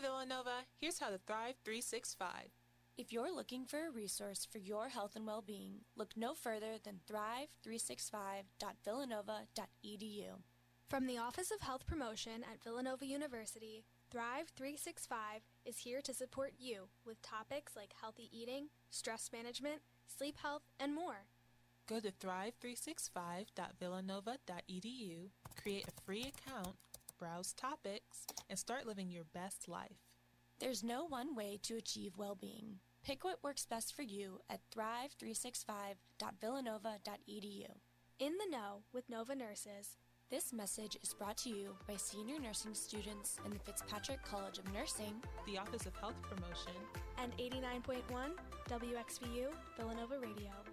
Hey Villanova, here's how to Thrive 365. If you're looking for a resource for your health and well-being, look no further than thrive365.villanova.edu. From the Office of Health Promotion at Villanova University, Thrive 365 is here to support you with topics like healthy eating, stress management, sleep health, and more. Go to thrive365.villanova.edu, create a free account, browse topics, and start living your best life. There's no one way to achieve well-being. Pick what works best for you at thrive365.villanova.edu. In the know with Nova Nurses. This message is brought to you by senior nursing students in the Fitzpatrick College of Nursing, the Office of Health Promotion, and 89.1 WXVU Villanova Radio.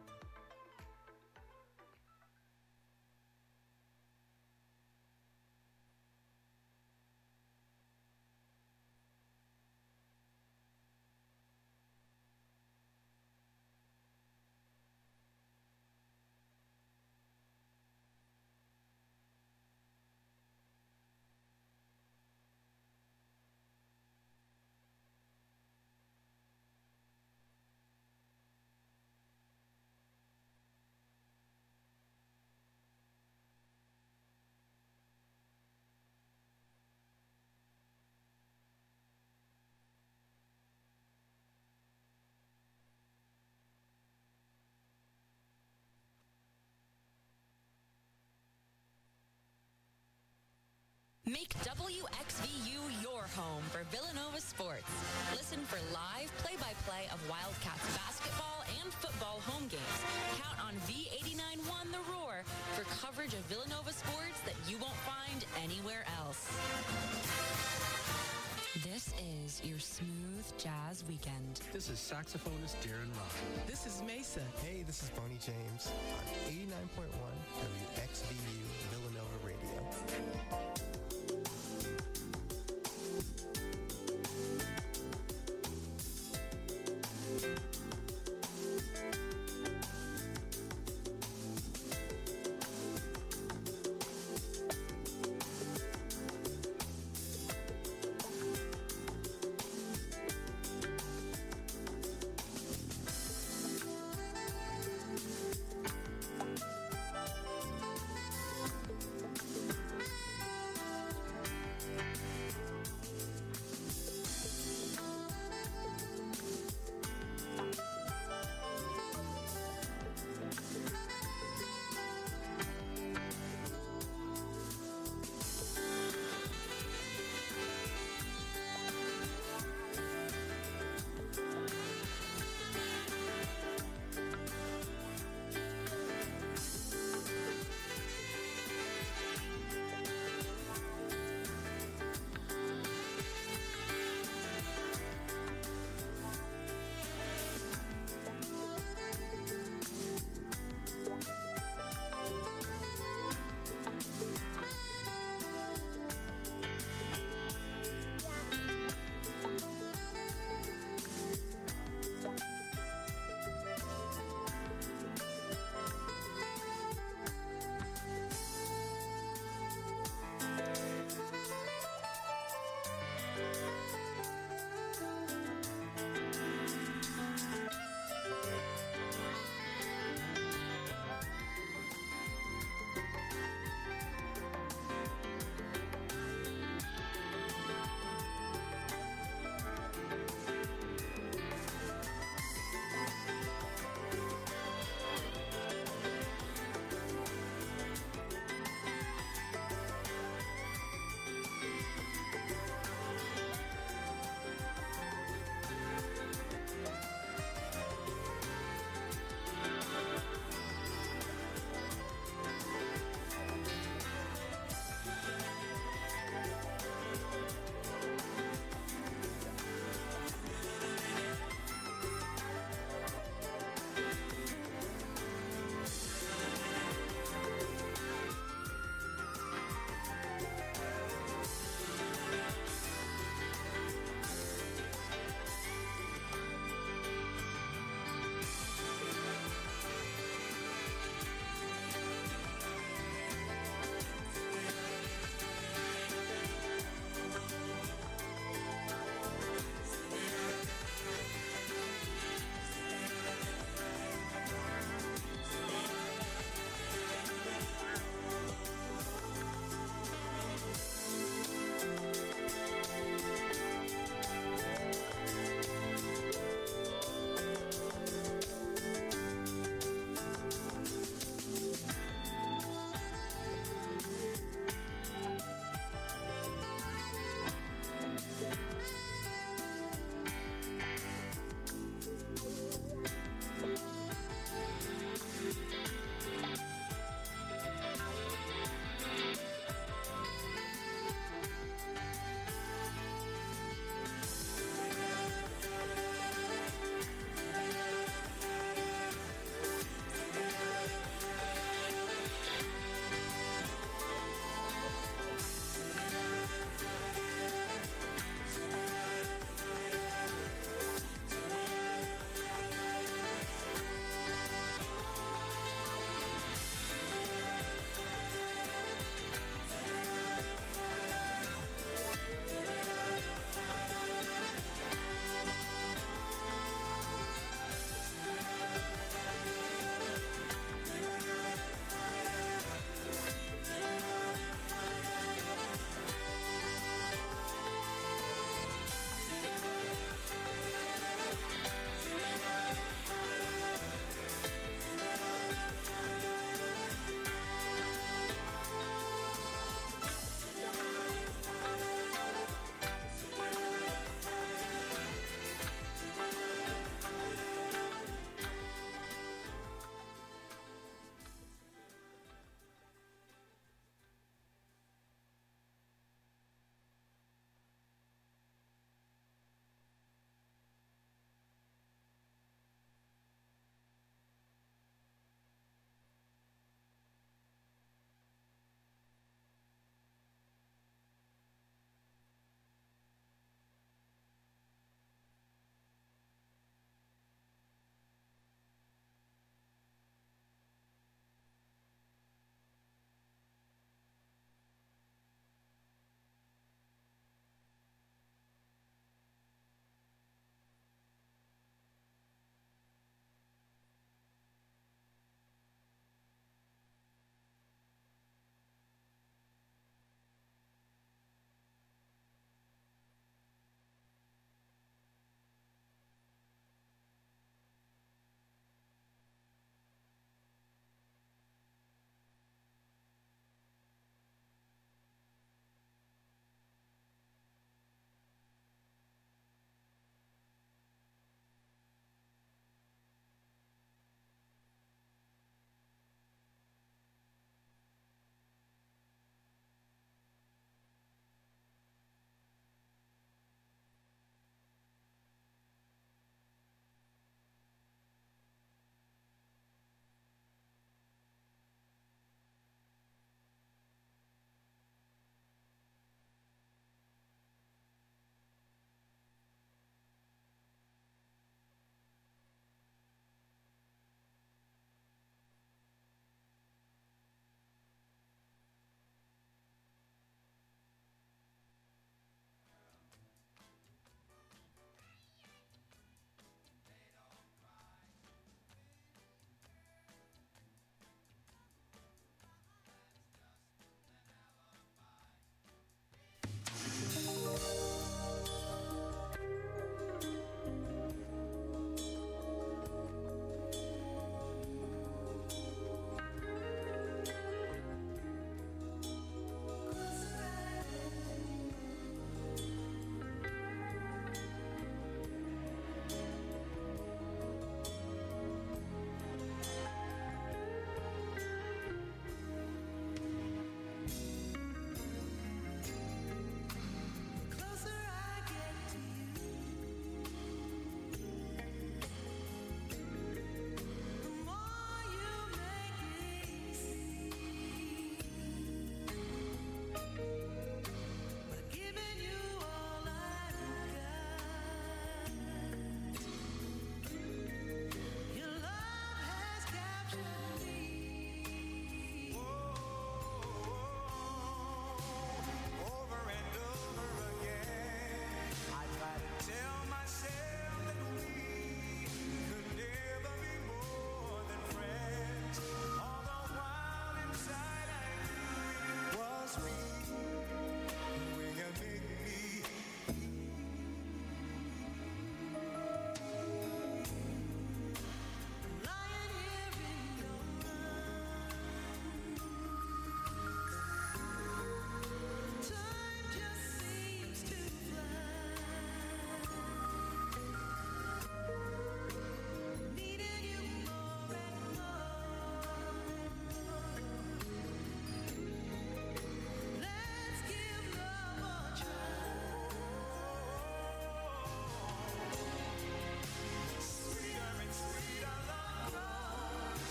Make WXVU your home for Villanova sports. Listen for live play-by-play of Wildcats basketball and football home games. Count on V89.1 The Roar for coverage of Villanova sports that you won't find anywhere else. This is your smooth jazz weekend. This is saxophonist Darren Rock. This is Mesa. Hey, this is Boney James on 89.1 WXVU Villanova Radio.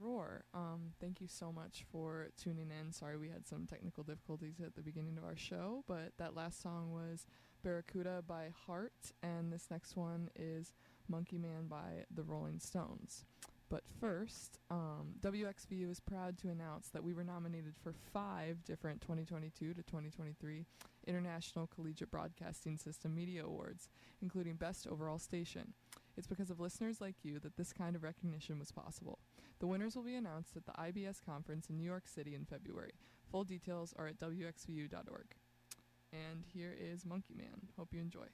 Roar. Um, thank you so much for tuning in. Sorry we had some technical difficulties at the beginning of our show, but that last song was Barracuda by Heart, and this next one is Monkey Man by the Rolling Stones. But first, um, WXVU is proud to announce that we were nominated for five different 2022 to 2023 International Collegiate Broadcasting System Media Awards, including Best Overall Station. It's because of listeners like you that this kind of recognition was possible. The winners will be announced at the IBS conference in New York City in February. Full details are at wxvu.org. And here is Monkey Man. Hope you enjoy.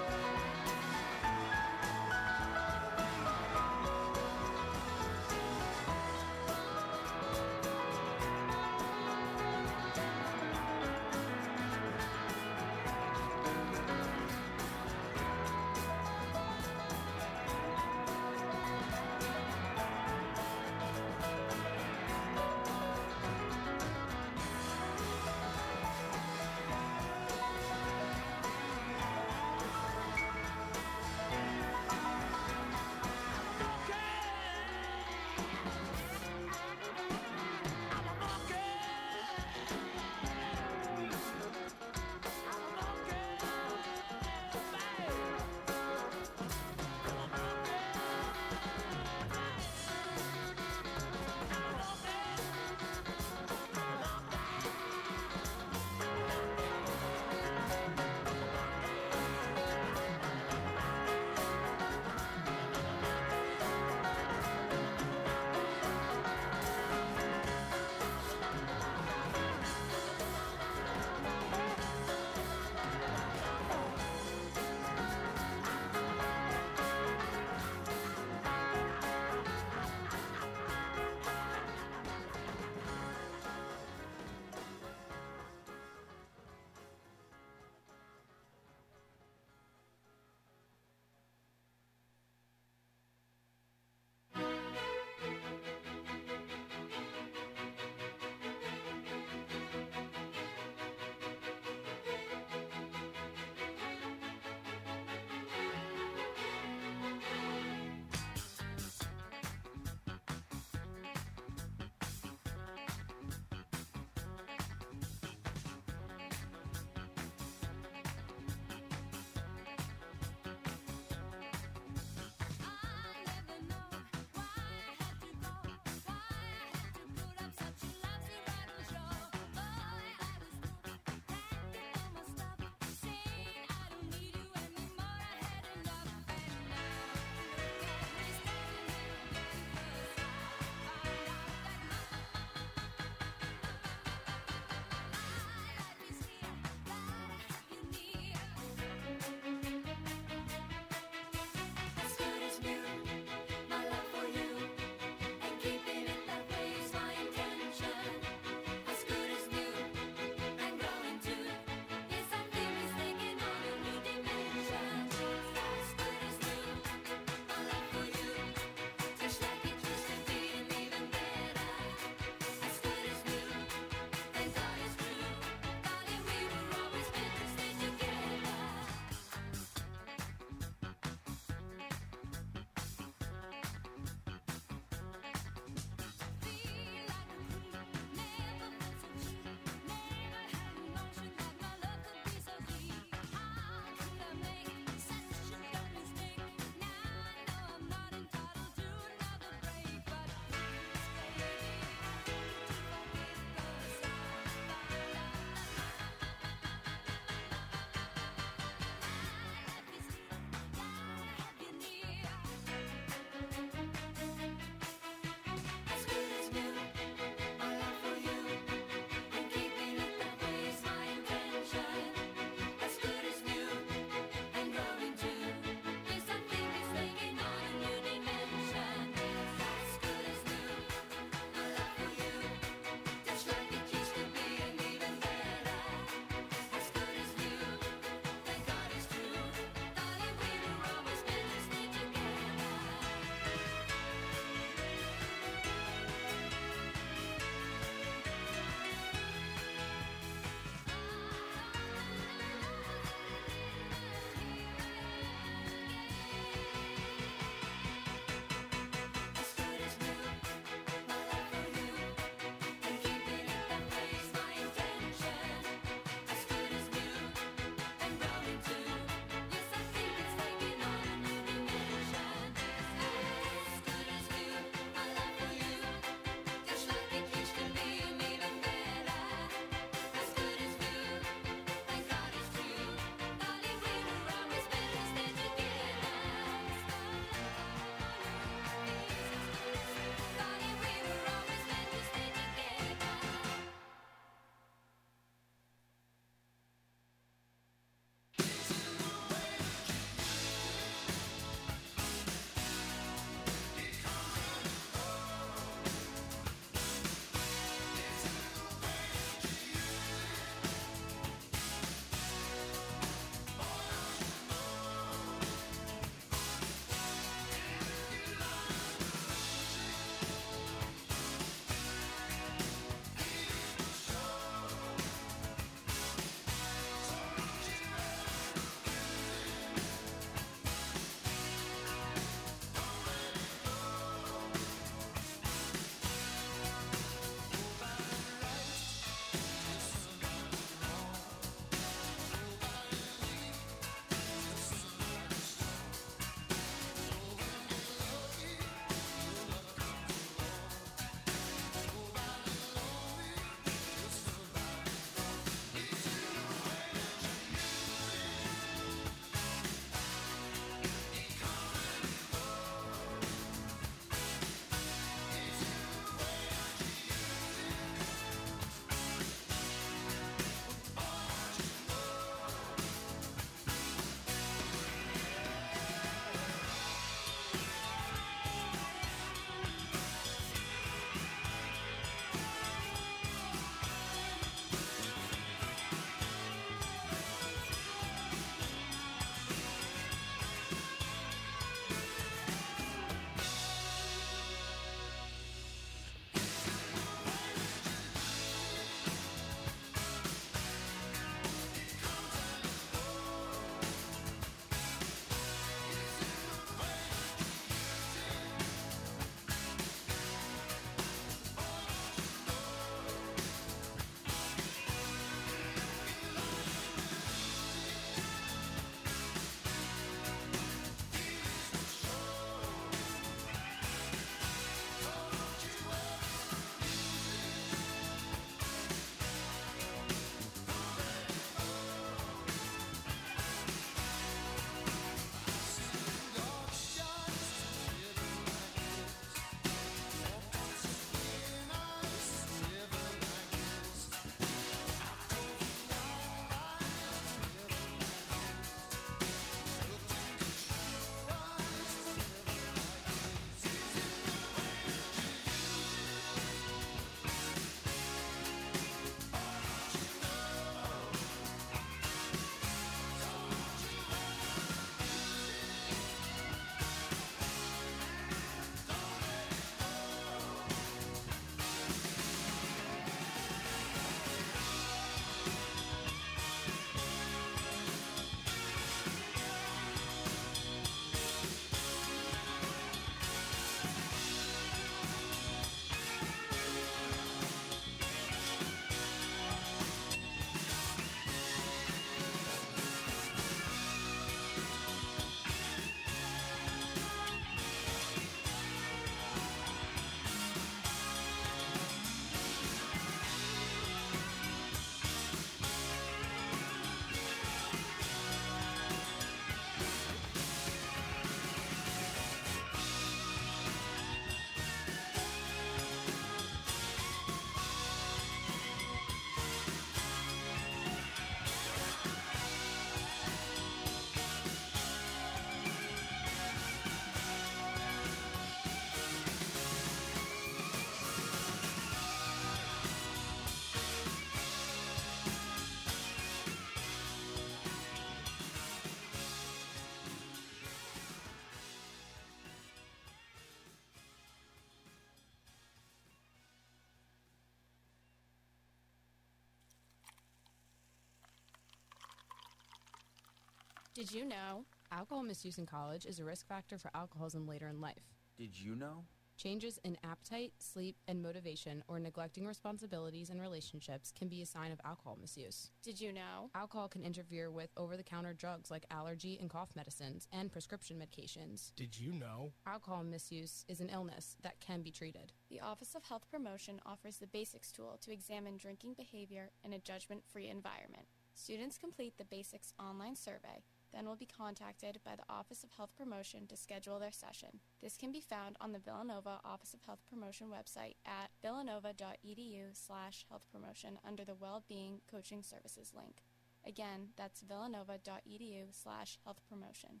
Did you know? Alcohol misuse in college is a risk factor for alcoholism later in life. Did you know? Changes in appetite, sleep, and motivation, or neglecting responsibilities and relationships can be a sign of alcohol misuse. Did you know? Alcohol can interfere with over the counter drugs like allergy and cough medicines and prescription medications. Did you know? Alcohol misuse is an illness that can be treated. The Office of Health Promotion offers the BASICS tool to examine drinking behavior in a judgment free environment. Students complete the BASICS online survey then will be contacted by the Office of Health Promotion to schedule their session. This can be found on the Villanova Office of Health Promotion website at villanova.edu slash health promotion under the Wellbeing Coaching Services link. Again, that's villanova.edu slash health promotion.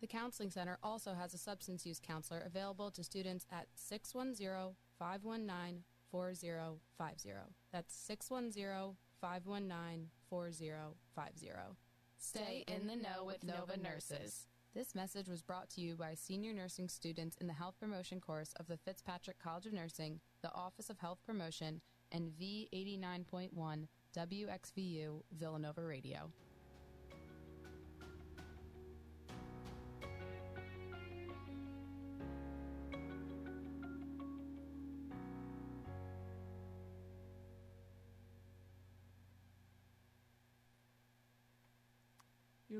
The Counseling Center also has a substance use counselor available to students at 610 519 4050. That's 610 519 4050. Stay in the know with Nova Nurses. This message was brought to you by senior nursing students in the health promotion course of the Fitzpatrick College of Nursing, the Office of Health Promotion, and V89.1 WXVU Villanova Radio.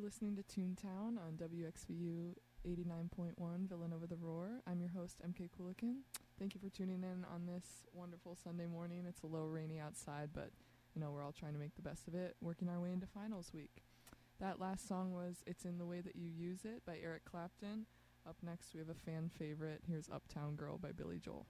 Listening to Toontown on WXVU 89.1 Villanova the Roar. I'm your host, MK Coolican. Thank you for tuning in on this wonderful Sunday morning. It's a little rainy outside, but you know, we're all trying to make the best of it, working our way into finals week. That last song was It's in the Way That You Use It by Eric Clapton. Up next, we have a fan favorite. Here's Uptown Girl by Billy Joel.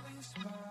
smiling smile.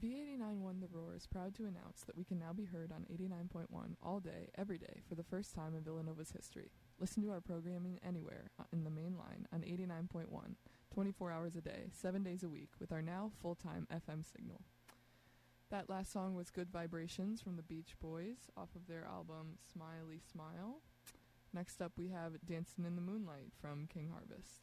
V89.1 The Roar is proud to announce that we can now be heard on 89.1 all day, every day, for the first time in Villanova's history. Listen to our programming anywhere uh, in the main line on 89.1, 24 hours a day, 7 days a week, with our now full time FM signal. That last song was Good Vibrations from the Beach Boys off of their album Smiley Smile. Next up, we have Dancing in the Moonlight from King Harvest.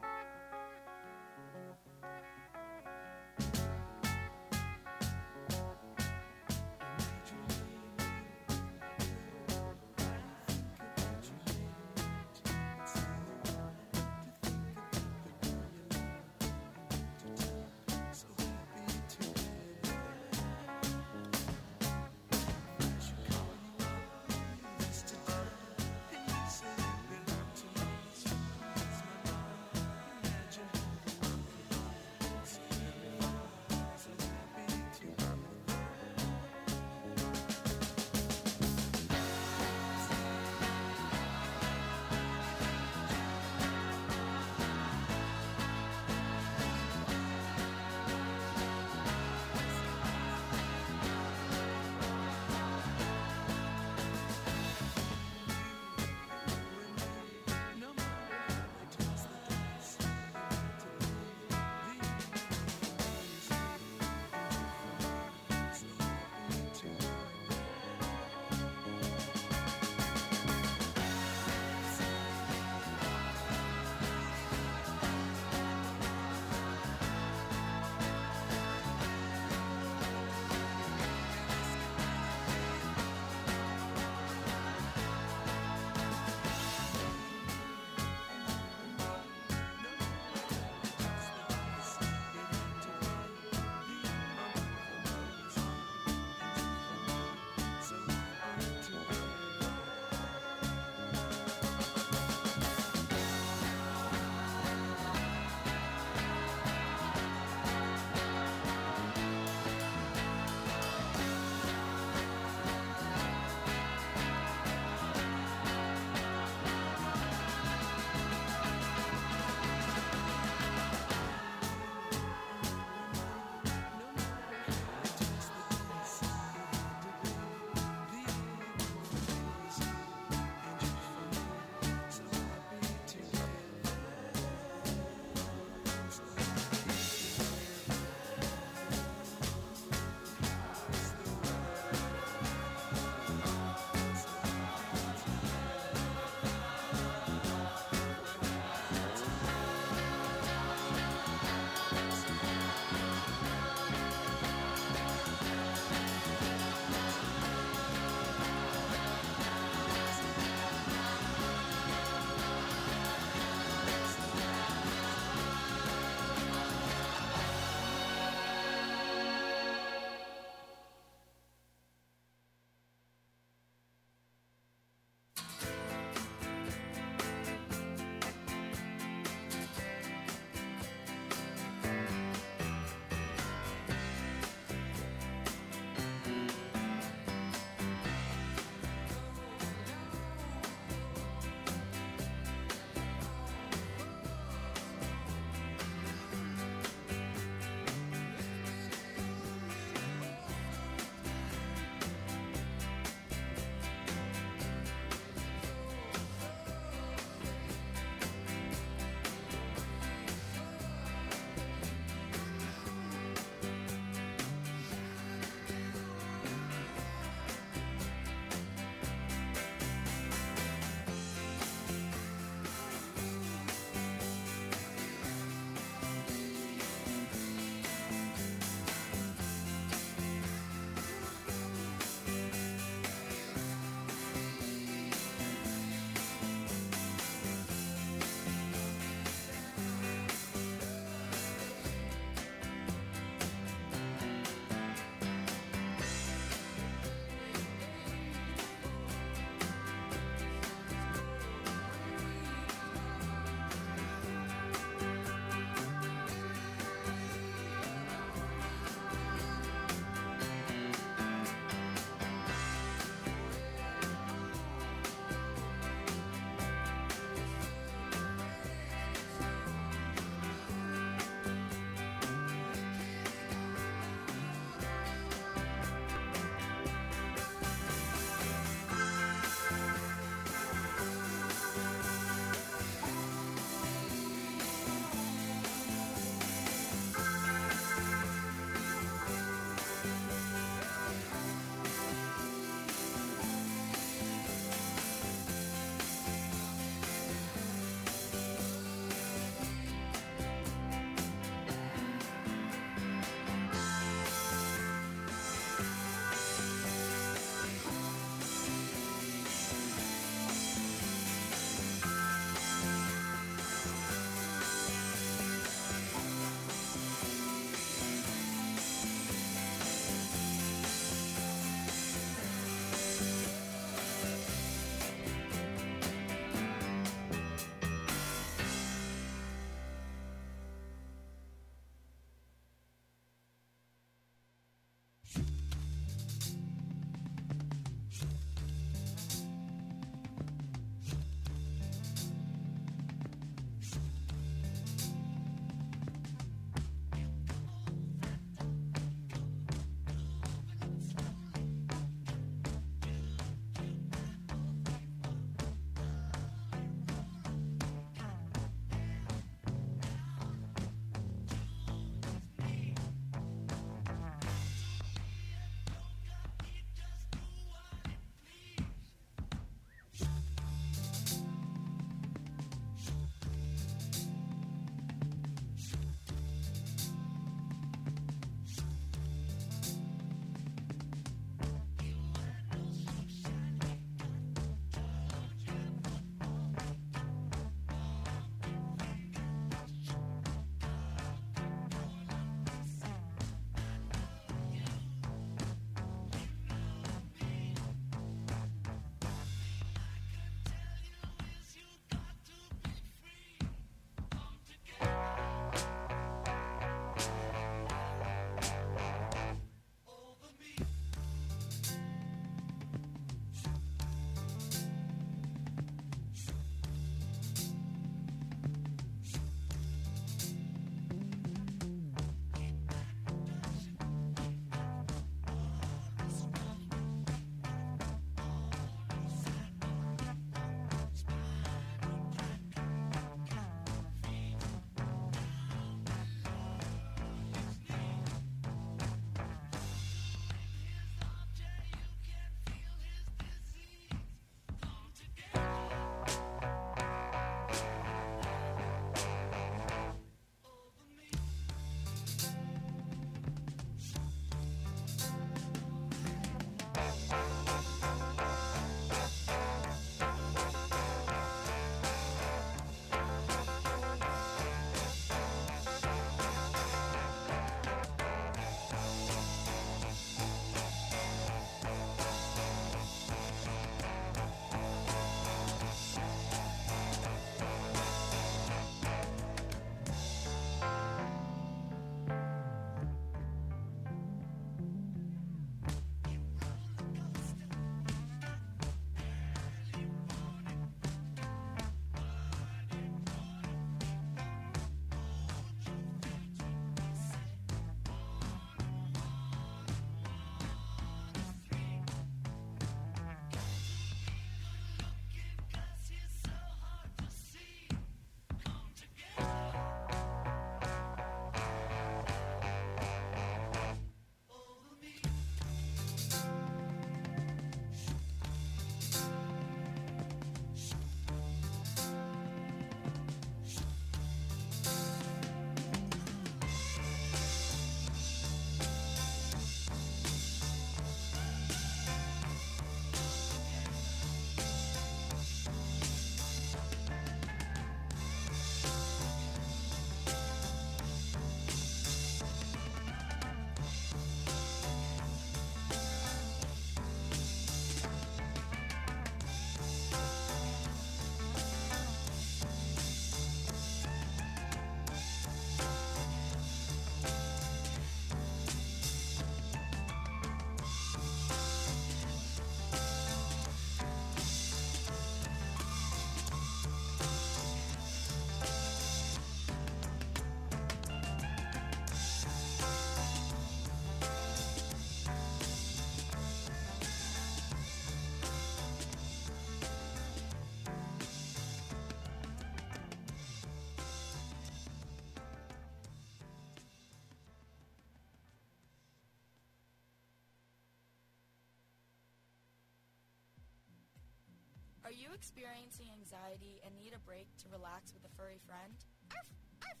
You experiencing anxiety and need a break to relax with a furry friend? Arf, arf.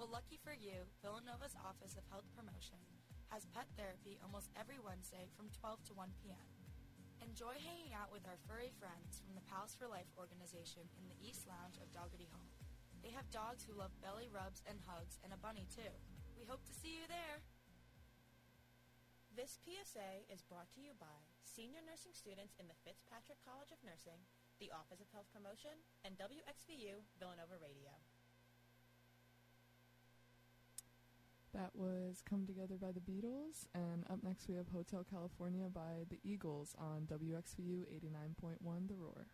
Well, lucky for you, Villanova's Office of Health Promotion has pet therapy almost every Wednesday from 12 to 1 p.m. Enjoy hanging out with our furry friends from the Pals for Life organization in the East Lounge of Dougherty Home. They have dogs who love belly rubs and hugs and a bunny too. We hope to see you there. This PSA is brought to you by senior nursing students in the Fitzpatrick College of Nursing, the Office of Health Promotion, and WXVU Villanova Radio. That was Come Together by the Beatles, and up next we have Hotel California by the Eagles on WXVU 89.1 The Roar.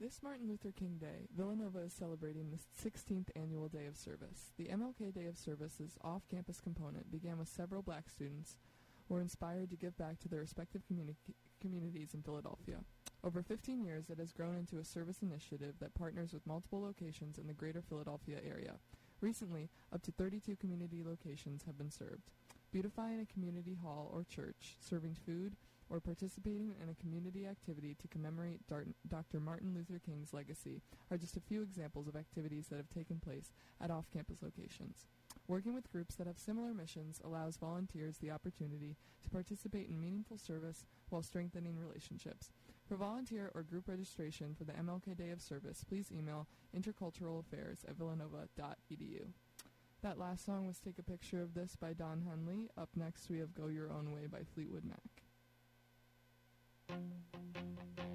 This Martin Luther King Day, Villanova is celebrating the 16th annual Day of Service. The MLK Day of Service's off-campus component began with several black students who were inspired to give back to their respective communi- communities in Philadelphia. Over 15 years, it has grown into a service initiative that partners with multiple locations in the greater Philadelphia area. Recently, up to 32 community locations have been served. Beautifying a community hall or church, serving food, or participating in a community activity to commemorate Dr. Martin Luther King's legacy are just a few examples of activities that have taken place at off-campus locations. Working with groups that have similar missions allows volunteers the opportunity to participate in meaningful service while strengthening relationships. For volunteer or group registration for the MLK Day of Service, please email interculturalaffairs at villanova.edu. That last song was Take a Picture of This by Don Henley. Up next, we have Go Your Own Way by Fleetwood Mac. Thank you.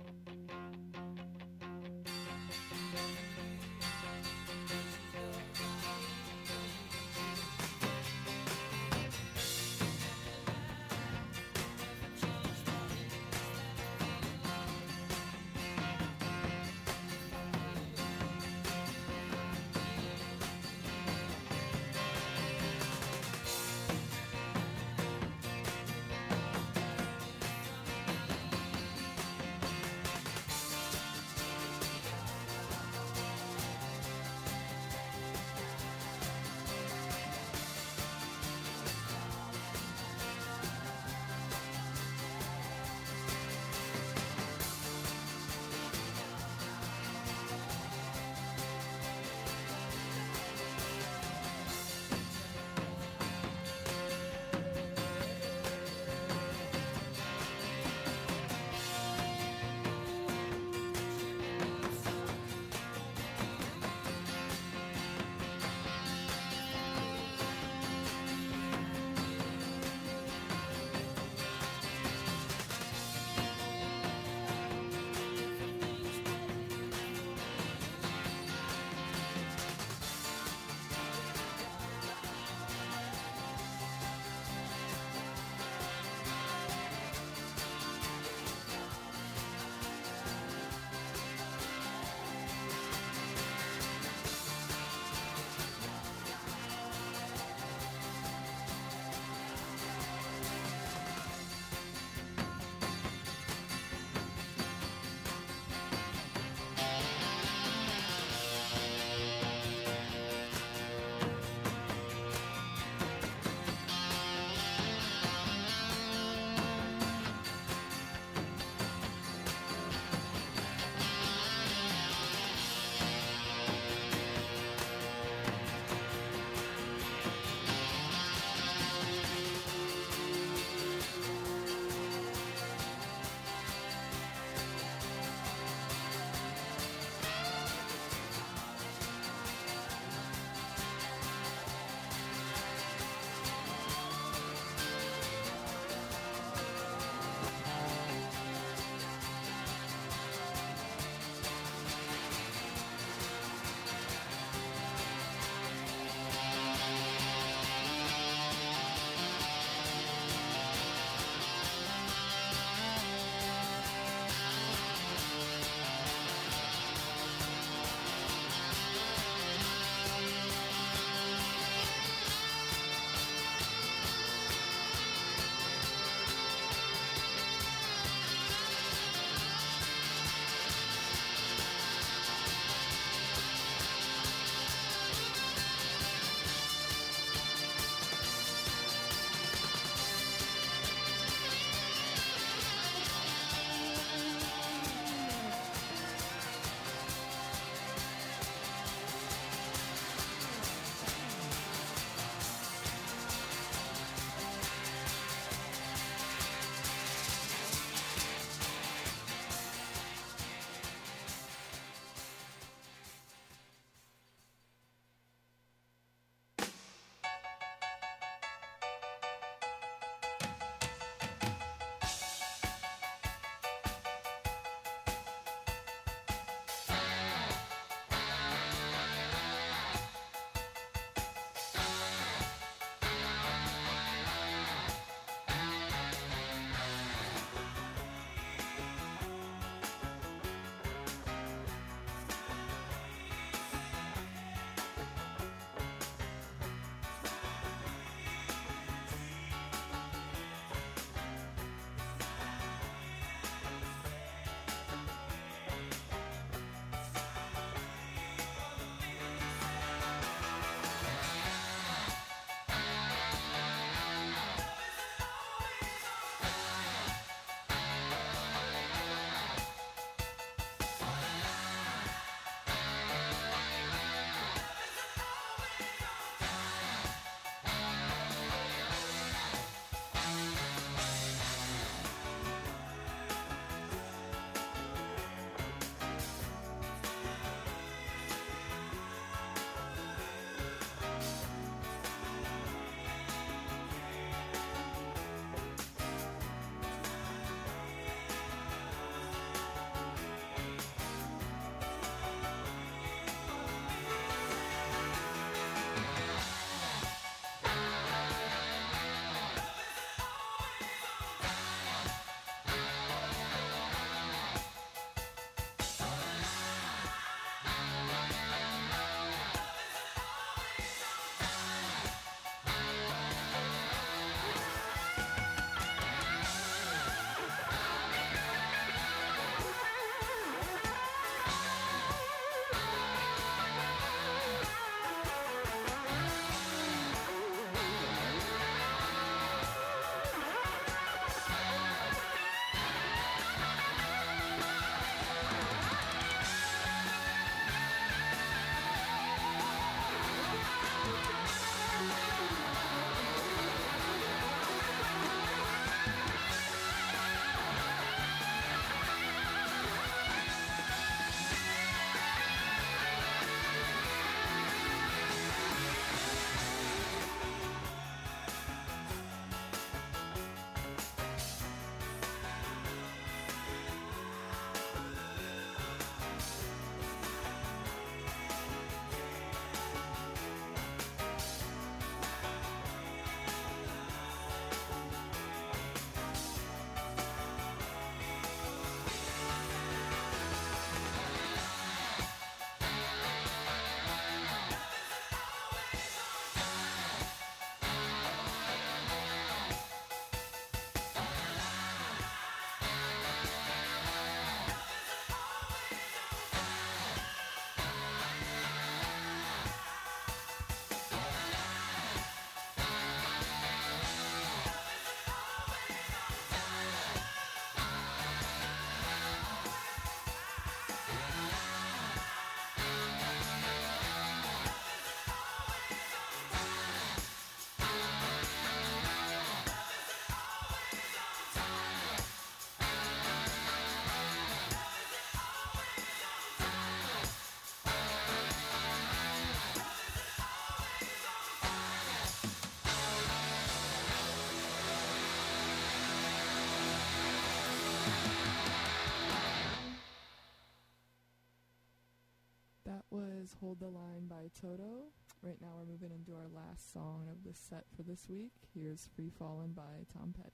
Hold the Line by Toto. Right now we're moving into our last song of the set for this week. Here's Free Fallin' by Tom Petty.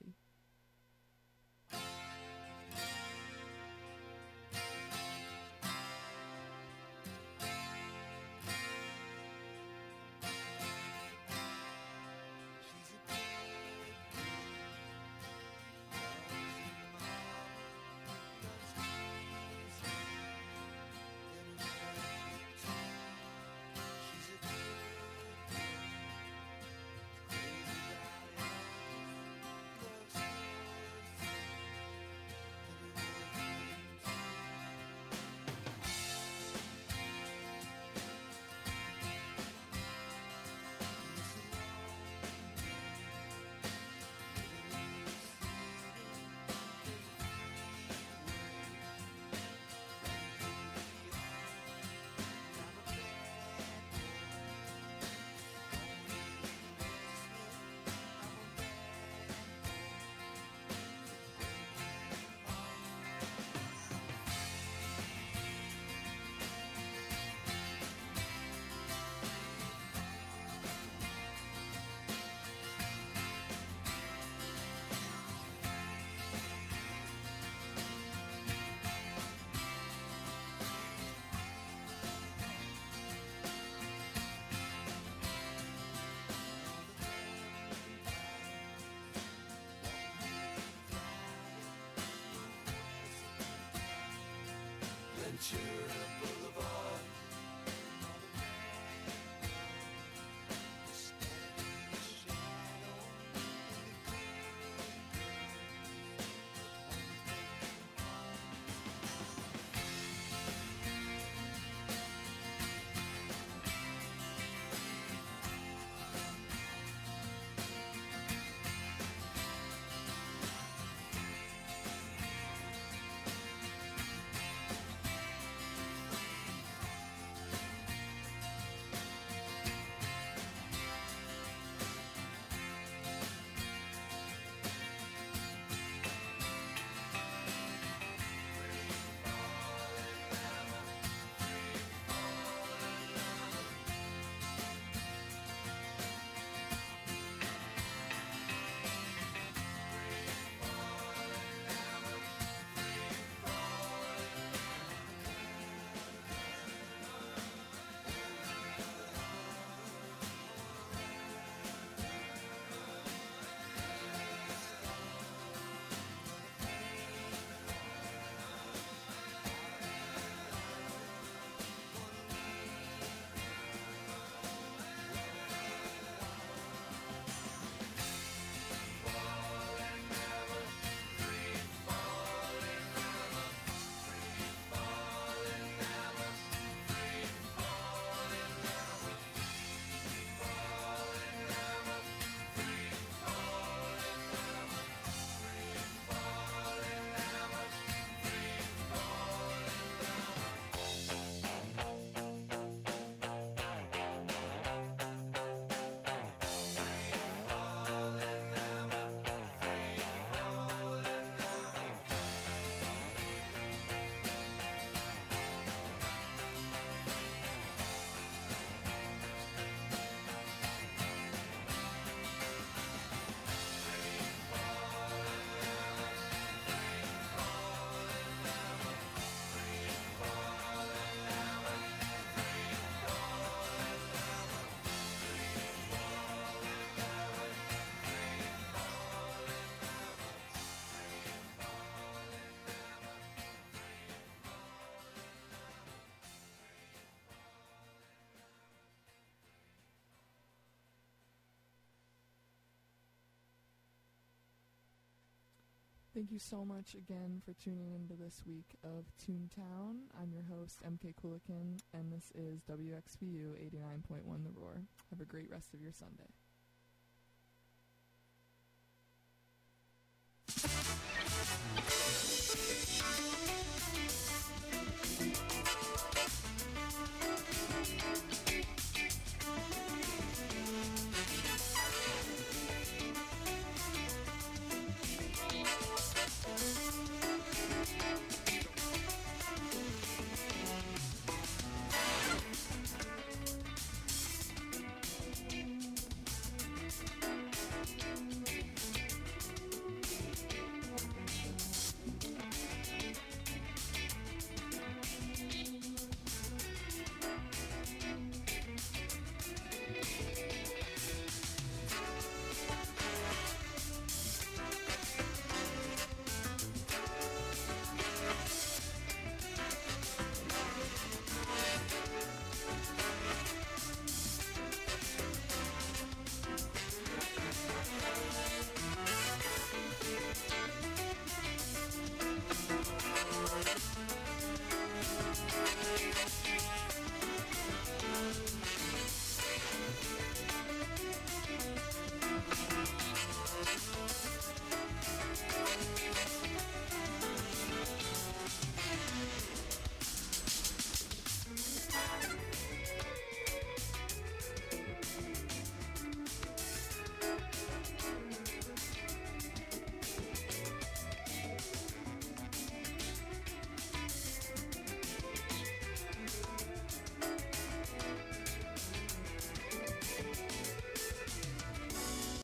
Ventura Thank you so much again for tuning into this week of Toontown. I'm your host, MK Coolican, and this is WXVU 89.1 The Roar. Have a great rest of your Sunday.